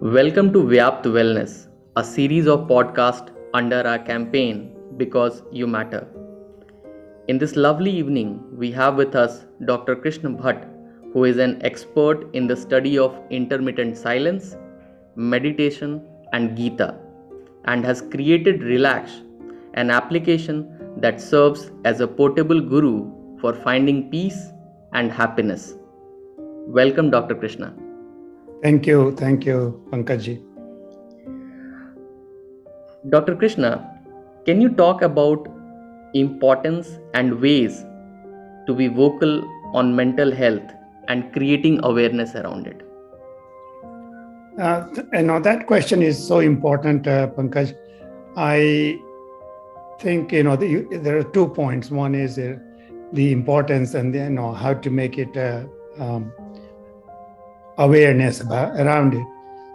Welcome to Vyapt Wellness, a series of podcasts under our campaign Because You Matter. In this lovely evening, we have with us Dr. Krishna Bhatt, who is an expert in the study of intermittent silence, meditation, and Gita, and has created Relax, an application that serves as a portable guru for finding peace and happiness. Welcome, Dr. Krishna. Thank you. Thank you, Pankajji. Dr. Krishna, can you talk about importance and ways to be vocal on mental health and creating awareness around it? Uh, you know that question is so important, uh, Pankaj. I think you know the, there are two points. One is uh, the importance, and then you know how to make it uh, um, awareness about, around it.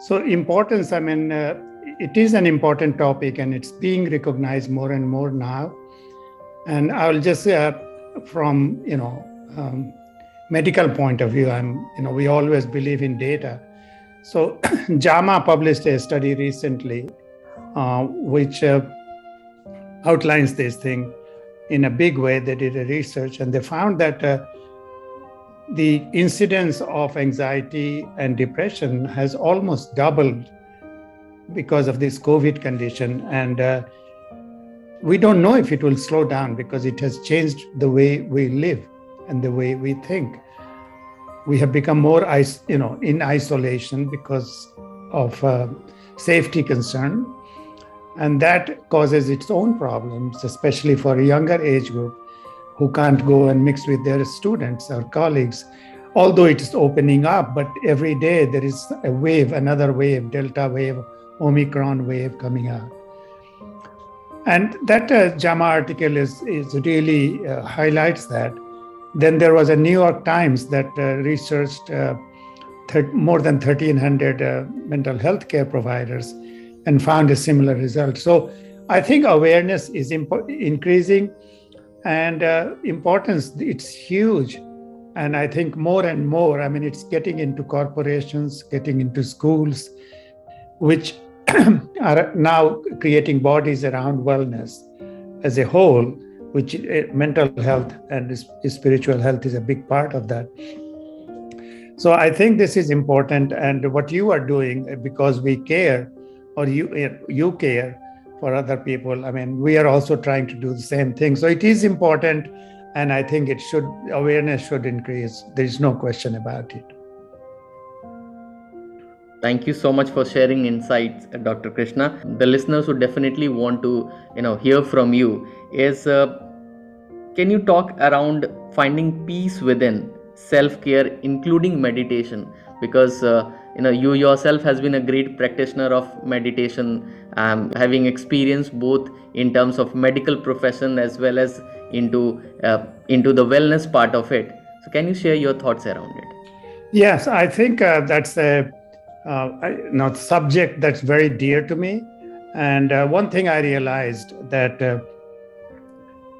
So importance. I mean, uh, it is an important topic, and it's being recognized more and more now. And I will just uh, from you know um, medical point of view, I'm you know we always believe in data. So JAMA published a study recently, uh, which uh, outlines this thing in a big way. They did a research and they found that uh, the incidence of anxiety and depression has almost doubled because of this COVID condition. And uh, we don't know if it will slow down because it has changed the way we live and the way we think. We have become more, you know, in isolation because of uh, safety concern, and that causes its own problems, especially for a younger age group who can't go and mix with their students or colleagues. Although it is opening up, but every day there is a wave, another wave, Delta wave, Omicron wave coming out. And that uh, JAMA article is, is really uh, highlights that. Then there was a New York Times that uh, researched uh, thir- more than 1,300 uh, mental health care providers and found a similar result. So I think awareness is impo- increasing and uh, importance it's huge. And i think more and more i mean it's getting into corporations getting into schools which are now creating bodies around wellness as a whole which uh, mental health and spiritual health is a big part of that. So i think this is important. And what you are doing because we care or you you care for other people. I mean, we are also trying to do the same thing. So it is important, and I think it should awareness should increase. There is no question about it. Thank you so much for sharing insights, Dr. Krishna. The listeners would definitely want to, you know, hear from you is, uh, can you talk around finding peace within self-care, including meditation? Because uh, you know you yourself has been a great practitioner of meditation um, having experience both in terms of medical profession as well as into uh, into the wellness part of it. So can you share your thoughts around it? Yes i think uh, that's a uh, not subject that's very dear to me. And uh, one thing i realized that uh,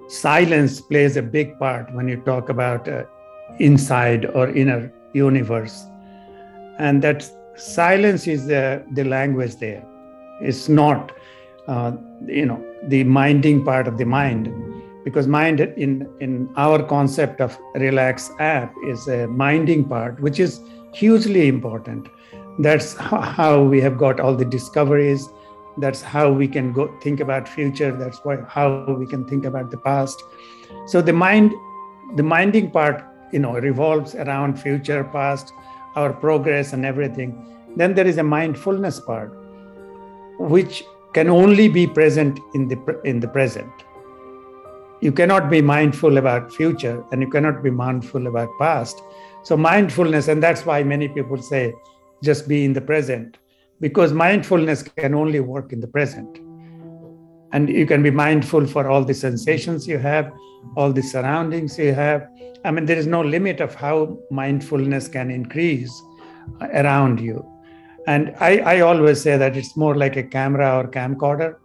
silence plays a big part when you talk about uh, inside or inner universe. And that silence is the, the language there it's not uh, you know the minding part of the mind. Because mind in in our concept of relax app is a minding part which is hugely important. That's how we have got all the discoveries. That's how we can go think about future. That's why how we can think about the past. So the mind the minding part you know revolves around future past our progress and everything. Then there is a mindfulness part, which can only be present in the in the present. You cannot be mindful about future, and you cannot be mindful about past. So mindfulness, and that's why many people say, just be in the present, because mindfulness can only work in the present. And you can be mindful for all the sensations you have, all the surroundings you have. I mean, there is no limit of how mindfulness can increase around you. And I, I always say that it's more like a camera or camcorder.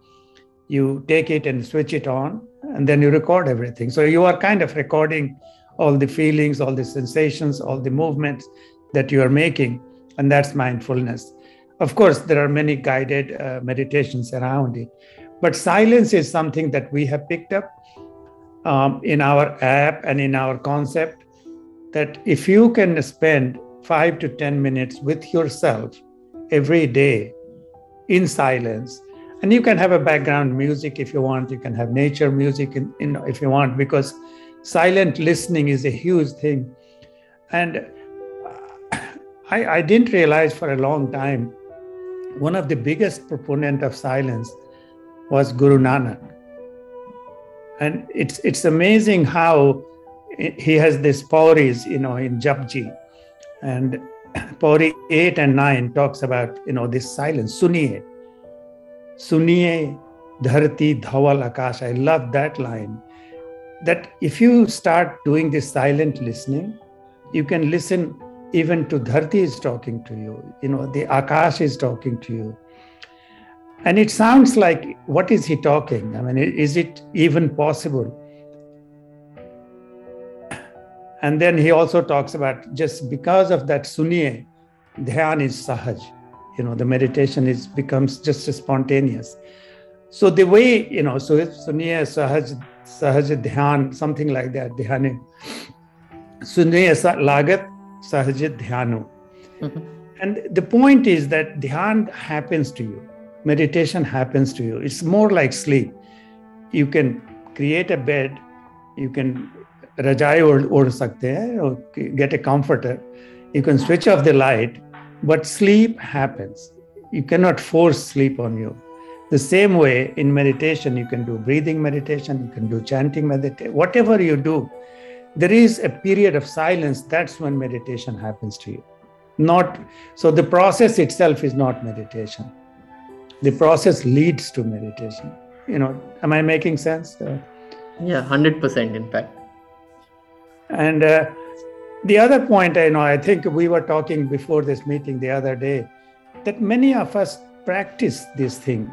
You take it and switch it on, and then you record everything. So you are kind of recording all the feelings, all the sensations, all the movements that you are making. And that's mindfulness. Of course, there are many guided uh, meditations around it, but silence is something that we have picked up um, in our app and in our concept. That if you can spend five to 10 minutes with yourself every day in silence, and you can have a background music if you want, you can have nature music in, in, if you want, because silent listening is a huge thing. And I, I didn't realize for a long time one of the biggest proponent of silence was Guru Nanak. And it's it's amazing how he has these pauris, you know, in Japji. And Pauri 8 and 9 talks about, you know, this silence, suniye. Suniye dharti dhawal akash. I love that line. That if you start doing this silent listening, you can listen even to dharti is talking to you you know the akash is talking to you and it sounds like what is he talking i mean is it even possible and then he also talks about just because of that suniye dhyan is sahaj you know the meditation is becomes just spontaneous so the way you know so suniye sahaj sahaj dhyan something like that dhyan suniye lagat sahaj Dhyanu. Mm-hmm. And the point is that dhyan happens to you, meditation happens to you. It's more like sleep. You can create a bed, you can rajai or sakte or get a comforter, you can switch off the light, but sleep happens. You cannot force sleep on you. The same way in meditation, you can do breathing meditation, you can do chanting meditation, whatever you do, there is a period of silence that's when meditation happens to you. Not so the process itself is not meditation. The process leads to meditation. You know am i making sense? Yeah 100% in fact and uh, the other point i know i think we were talking before this meeting the other day that many of us practice this thing.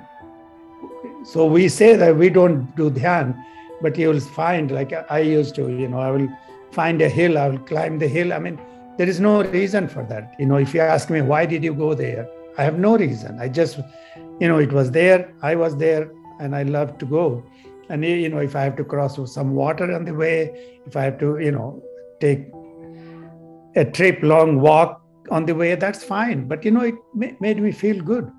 So we say that we don't do dhyan but you will find like i used to you know i will find a hill i will climb the hill. I mean there is no reason for that. You know if you ask me why did you go there? I have no reason. I just you know it was there i was there and i love to go and you know if i have to cross some water on the way if i have to you know take a trip long walk on the way that's fine but you know it made me feel good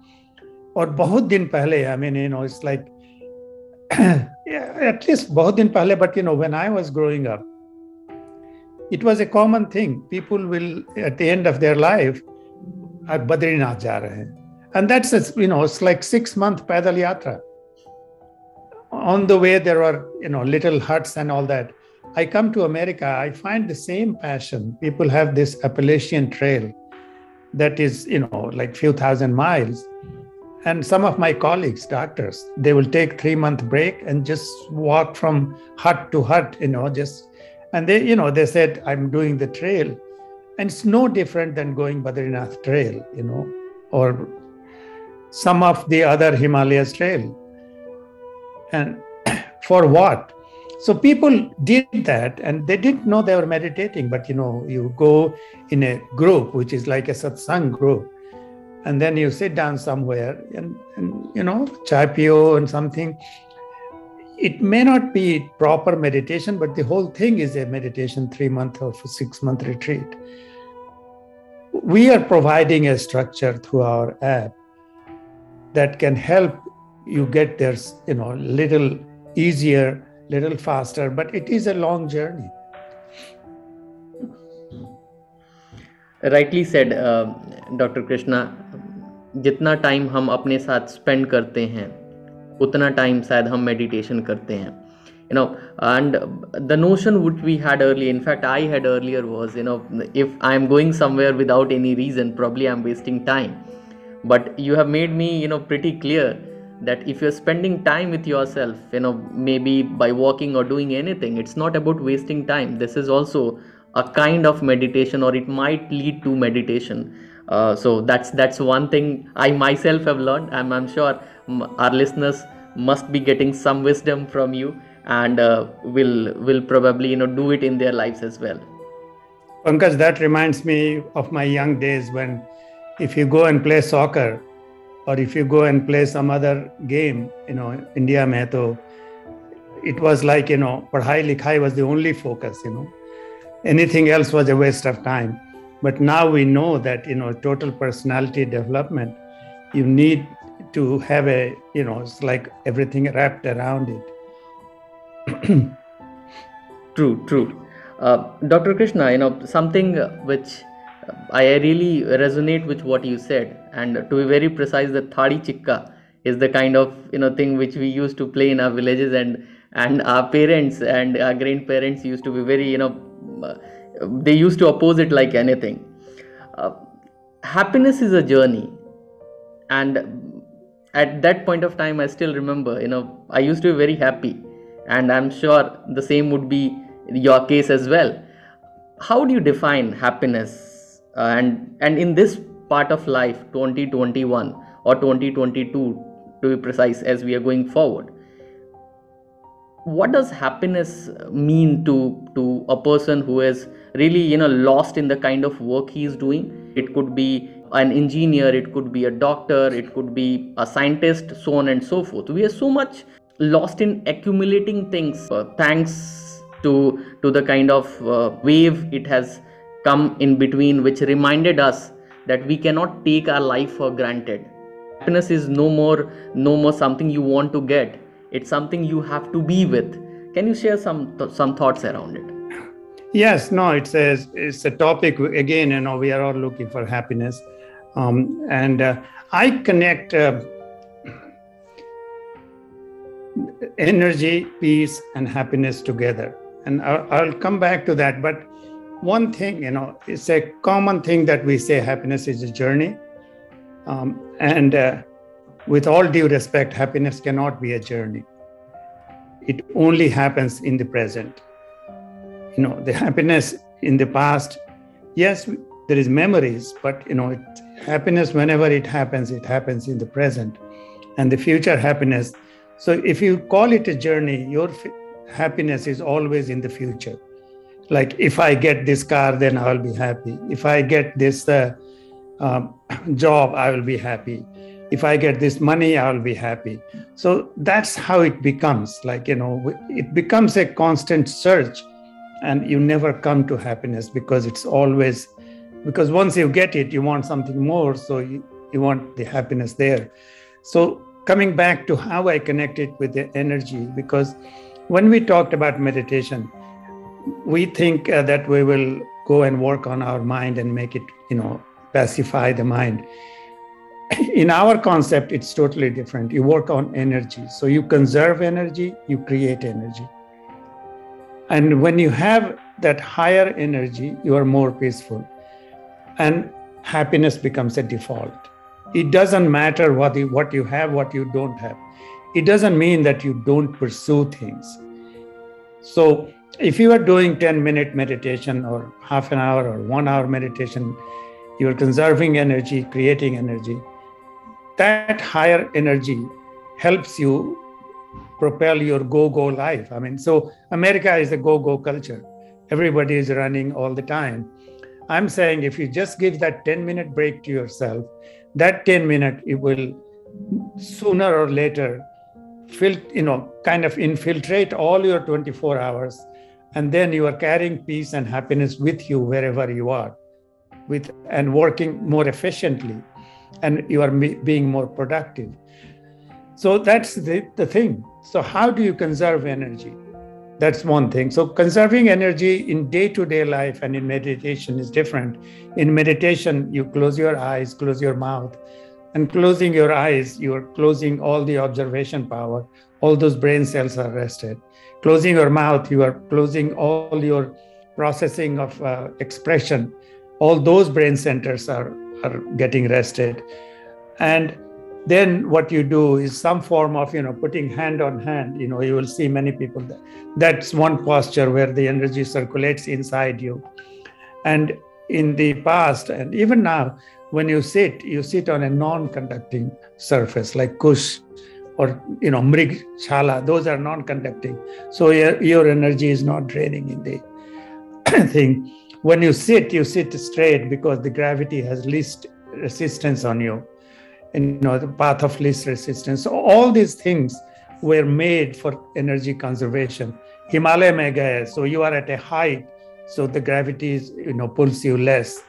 or bahut din pehle i mean you know it's like at least bahut din pehle, but you know, when I was growing up, it was a common thing. People will, at the end of their life, at Badrinath ja rahe And that's, you know, it's like six month pedal yatra. On the way, there are, you know, little huts and all that. I come to America, I find the same passion. People have this Appalachian Trail that is, you know, like few thousand miles and some of my colleagues doctors they will take three month break and just walk from hut to hut you know just and they you know they said i'm doing the trail and it's no different than going badrinath trail you know or some of the other himalayas trail and for what? So people did that and they didn't know they were meditating but you know you go in a group which is like a satsang group and then you sit down somewhere and, and you know chaipio and something. It may not be proper meditation but the whole thing is a meditation three month or six month retreat. We are providing a structure through our app that can help you get there you know little easier little faster but it is a long journey rightly said uh, dr krishna जितना time हम अपने साथ spend करते हैं उतना time शायद हम meditation करते हैं you know and the notion which we had earlier in fact i had earlier was you know if i'm going somewhere without any reason probably i'm wasting time but you have made me you know pretty clear that if you're spending time with yourself you know maybe by walking or doing anything it's not about wasting time this is also a kind of meditation or it might lead to meditation uh, so that's that's one thing I myself have learned. I'm, I'm sure our listeners must be getting some wisdom from you and uh, will will probably you know do it in their lives as well. Pankaj, that reminds me of my young days when if you go and play soccer or if you go and play some other game you know india mein it was like you know padhai likhai was the only focus you know. Anything else was a waste of time. But now we know that you know total personality development you need to have a you know it's like everything wrapped around it. True true. Uh, dr krishna you know something which I really resonate with what you said, and to be very precise, the thadi chikka is the kind of you know thing which we used to play in our villages, and and our parents and our grandparents used to be very you know they used to oppose it like anything. Uh, happiness is a journey, and at that point of time, I still remember you know I used to be very happy, and I'm sure the same would be your case as well. How do you define happiness? Uh, and and in this part of life 2021 or 2022 to be precise as we are going forward what does happiness mean to to a person who is really you know lost in the kind of work he is doing? It could be an engineer it could be a doctor it could be a scientist so on and so forth. We are so much lost in accumulating things. Uh, thanks to to the kind of uh, wave it has come in between which reminded us that we cannot take our life for granted. Happiness is no more no more something you want to get. It's something you have to be with. Can you share some th- some thoughts around it? Yes no it's a it's a topic again you know we are all looking for happiness. Um, and uh, i connect uh, energy peace and happiness together. And I'll, I'll come back to that but one thing, you know, it's a common thing that we say happiness is a journey. Um, and uh, with all due respect, happiness cannot be a journey. It only happens in the present. You know, the happiness in the past, yes, there is memories, but you know, it, happiness whenever it happens, it happens in the present. And the future happiness. So if you call it a journey, your f- happiness is always in the future like if i get this car then i will be happy. If i get this uh, um, job i will be happy. If i get this money i will be happy. So that's how it becomes. Like you know it becomes a constant search and you never come to happiness because it's always because once you get it you want something more so you, you want the happiness there. So coming back to how i connect it with the energy because when we talked about meditation we think uh, that we will go and work on our mind and make it, you know, pacify the mind. In our concept, it's totally different. You work on energy. So you conserve energy, you create energy. And when you have that higher energy, you are more peaceful. And happiness becomes a default. It doesn't matter what you, what you have, what you don't have. It doesn't mean that you don't pursue things. So if you are doing 10 minute meditation or half an hour or one hour meditation, you are conserving energy, creating energy. That higher energy helps you propel your go go life. I mean, so America is a go go culture. Everybody is running all the time. I'm saying if you just give that 10 minute break to yourself, that 10 minute, it will sooner or later you know, kind of infiltrate all your 24 hours and then you are carrying peace and happiness with you wherever you are with and working more efficiently and you are being more productive. So that's the, the thing. So how do you conserve energy? That's one thing. So conserving energy in day-to-day life and in meditation is different. In meditation you close your eyes close your mouth and closing your eyes you're closing all the observation power all those brain cells are rested closing your mouth, you are closing all your processing of uh, expression. All those brain centers are, are getting rested. And then what you do is some form of, you know, putting hand on hand. You know, you will see many people. That, that's one posture where the energy circulates inside you. And in the past and even now, when you sit, you sit on a non-conducting surface like kush or you know mrig shala those are non-conducting. So your, your energy is not draining in the thing. When you sit you sit straight because the gravity has least resistance on you. And you know the path of least resistance. So all these things were made for energy conservation. Himalaya mega so you are at a height so the gravity is, you know pulls you less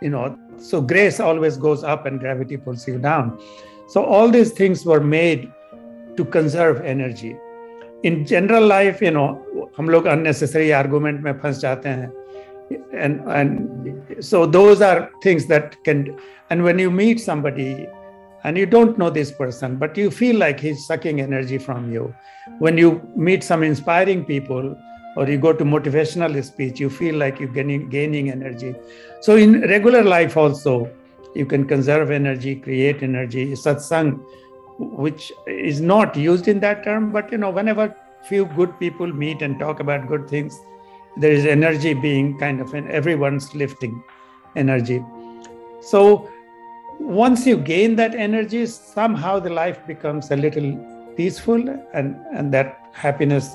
you know. So grace always goes up and gravity pulls you down. So all these things were made to conserve energy in general life you know हम लोग unnecessary argument में फंस जाते हैं and and so those are things that can and when you meet somebody and you don't know this person but you feel like he's sucking energy from you when you meet some inspiring people or you go to motivational speech you feel like you're gaining gaining energy so in regular life also you can conserve energy create energy satsang which is not used in that term but you know whenever few good people meet and talk about good things there is energy being kind of in everyone's lifting energy. So once you gain that energy somehow the life becomes a little peaceful and and that happiness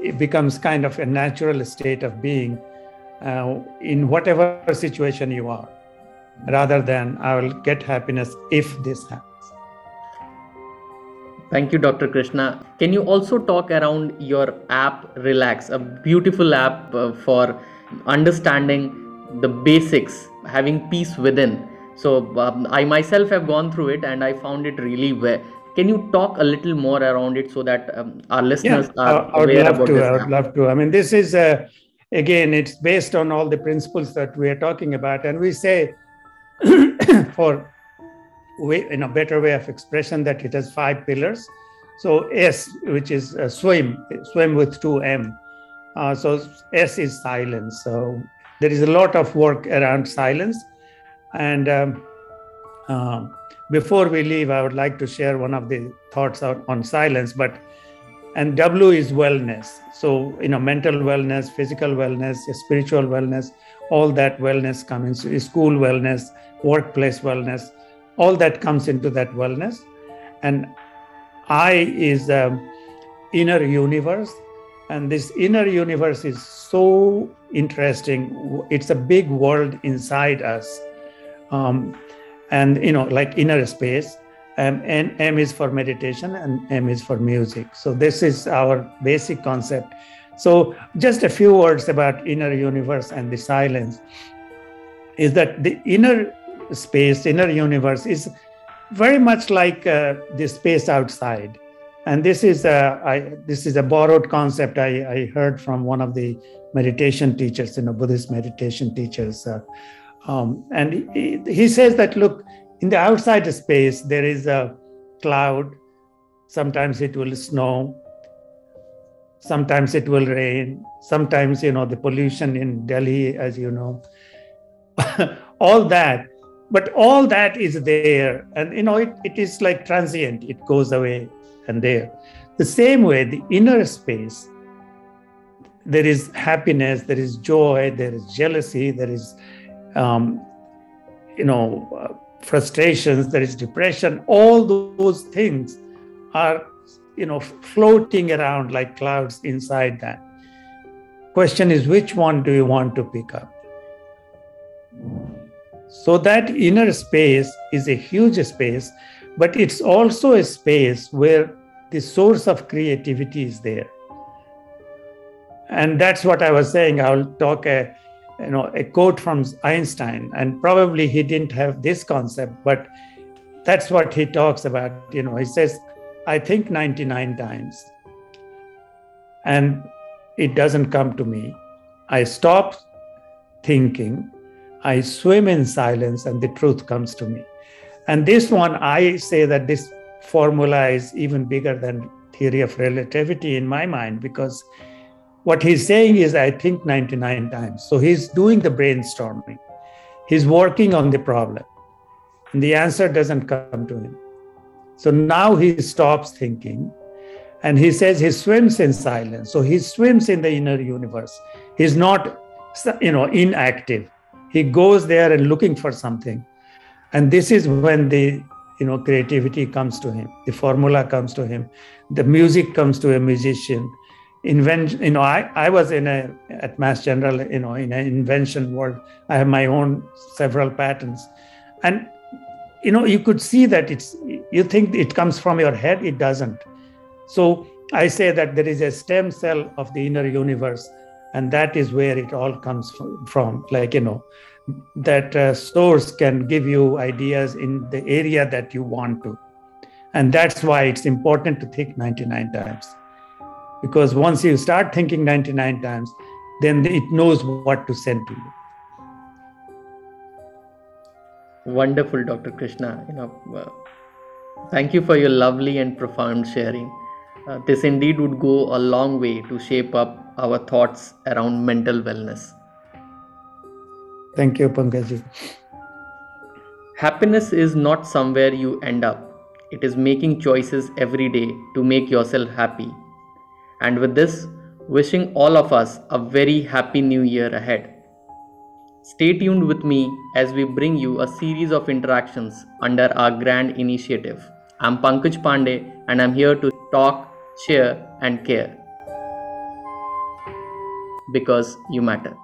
it becomes kind of a natural state of being uh, in whatever situation you are rather than i will get happiness if this happens Thank you, Dr. Krishna. Can you also talk around your app Relax, a beautiful app uh, for understanding the basics, having peace within? So, um, I myself have gone through it and I found it really well. Can you talk a little more around it so that um, our listeners yeah, are I would aware about to. this? I would app? love to. I mean, this is uh, again, it's based on all the principles that we are talking about, and we say for way in a better way of expression that it has five pillars. So S, which is uh, swim, swim with two M. Uh, so S is silence. So there is a lot of work around silence, and um, um, before we leave, I would like to share one of the thoughts on, on silence. But and W is wellness. So you know, mental wellness, physical wellness, spiritual wellness, all that wellness comes into school wellness, workplace wellness, all that comes into that wellness. And I is um, inner universe, and this inner universe is so interesting. It's a big world inside us. Um, and you know like inner space um, and m is for meditation and m is for music so this is our basic concept so just a few words about inner universe and the silence is that the inner space inner universe is very much like uh, the space outside and this is a I, this is a borrowed concept I, I heard from one of the meditation teachers you know buddhist meditation teachers uh, um, and he, he says that look, in the outside space, there is a cloud. Sometimes it will snow. Sometimes it will rain. Sometimes, you know, the pollution in Delhi, as you know, all that. But all that is there. And, you know, it, it is like transient, it goes away and there. The same way, the inner space, there is happiness, there is joy, there is jealousy, there is um, you know, uh, frustrations, there is depression, all those things are, you know, floating around like clouds inside that. Question is, which one do you want to pick up? So that inner space is a huge space, but it's also a space where the source of creativity is there. And that's what I was saying. I'll talk a you know a quote from einstein and probably he didn't have this concept but that's what he talks about you know he says i think 99 times and it doesn't come to me i stop thinking i swim in silence and the truth comes to me. And this one i say that this formula is even bigger than theory of relativity in my mind because what he's saying is i think 99 times. So he's doing the brainstorming. He's working on the problem. And the answer doesn't come to him. So now he stops thinking and he says he swims in silence. So he swims in the inner universe. He's not you know inactive he goes there and looking for something. And this is when the you know creativity comes to him. The formula comes to him. The music comes to a musician. Invention you know i i was in a at mass general you know in an invention world. I have my own several patents. And you know you could see that it's you think it comes from your head. It doesn't. So i say that there is a stem cell of the inner universe and that is where it all comes from like you know that uh, source can give you ideas in the area that you want to and that's why it's important to think 99 times because once you start thinking 99 times then it knows what to send to you Wonderful, Dr. Krishna. You know, uh, thank you for your lovely and profound sharing. Uh, this indeed would go a long way to shape up our thoughts around mental wellness. Thank you, Pankaj. Happiness is not somewhere you end up. It is making choices every day to make yourself happy. And with this, wishing all of us a very happy new year ahead. Stay tuned with me as we bring you a series of interactions under our grand initiative. I'm Pankaj Pandey and I'm here to talk, share, and care. Because you matter.